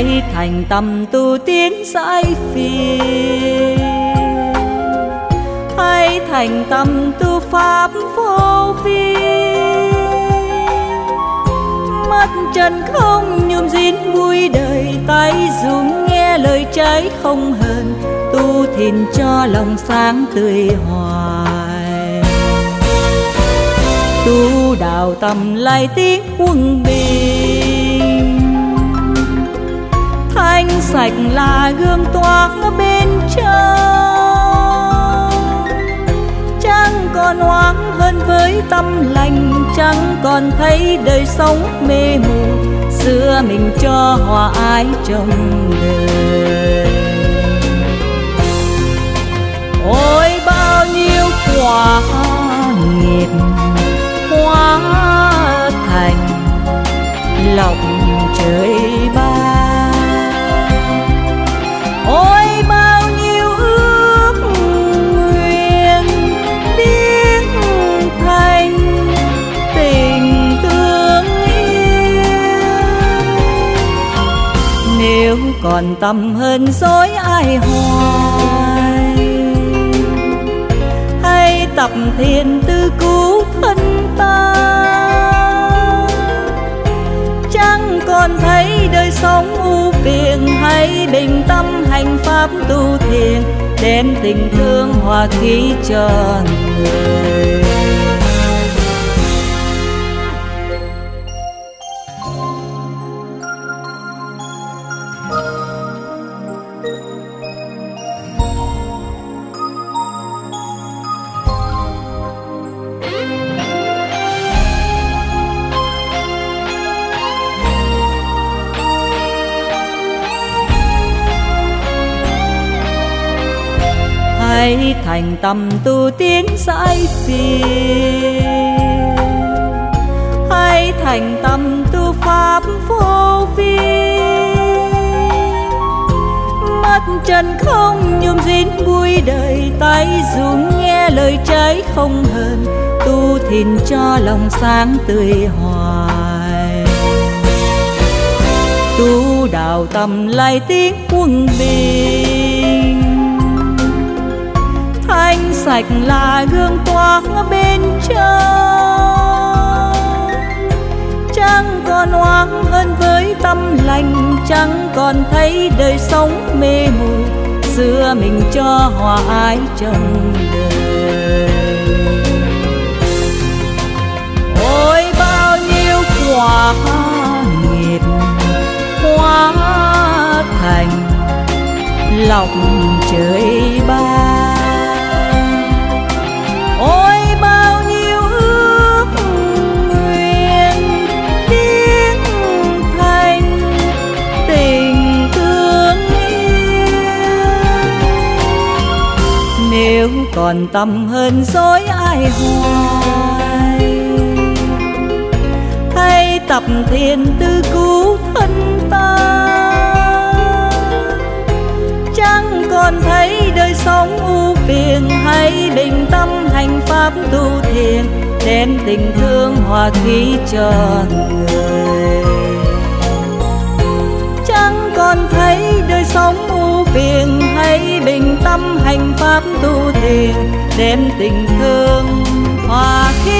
hãy thành tâm tu tiến giải phiền hãy thành tâm tu pháp vô vi. Mắt trần không nhôm dín vui đời, tay dùng nghe lời trái không hờn, tu thìn cho lòng sáng tươi hoài. Tu đạo tâm lai tiếng quân bình. Thanh sạch là gương toát bên trong còn hoang hơn với tâm lành, chẳng còn thấy đời sống mê mù. Xưa mình cho hòa ái trong đời. Ôi, bao nhiêu quả nghiệp còn tâm hơn dối ai hoài. Hay tập thiền tư cứu thân ta. Chẳng còn thấy đời sống u phiền hay bình tâm hành pháp tu thiền đem tình thương hòa khí cho người hãy thành tâm tu tiến giải phiền hãy thành tâm tu pháp vô vi mắt trần không nhôm dín vui đời, tay dùng nghe lời trái không hờn. Tu thìn cho lòng sáng tươi hoài. Tu đạo tâm lai tiếng quân bình thanh sạch là gương toát bên trong. Chẳng còn oán hơn với tâm lành chẳng còn thấy đời sống mê mù, xưa mình cho hòa ái trong đời. Ôi, bao nhiêu quả nghiệp hóa thành lòng trời ban còn tâm hơn dối ai hoài. Hay tập thiền tư cứu thân ta. Chẳng còn thấy đời sống u phiền hay bình tâm hành pháp tu thiền, đem tình thương hòa khí cho người. Chẳng còn thấy đời sống u phiền hay pháp tu thiền đem tình thương hòa khí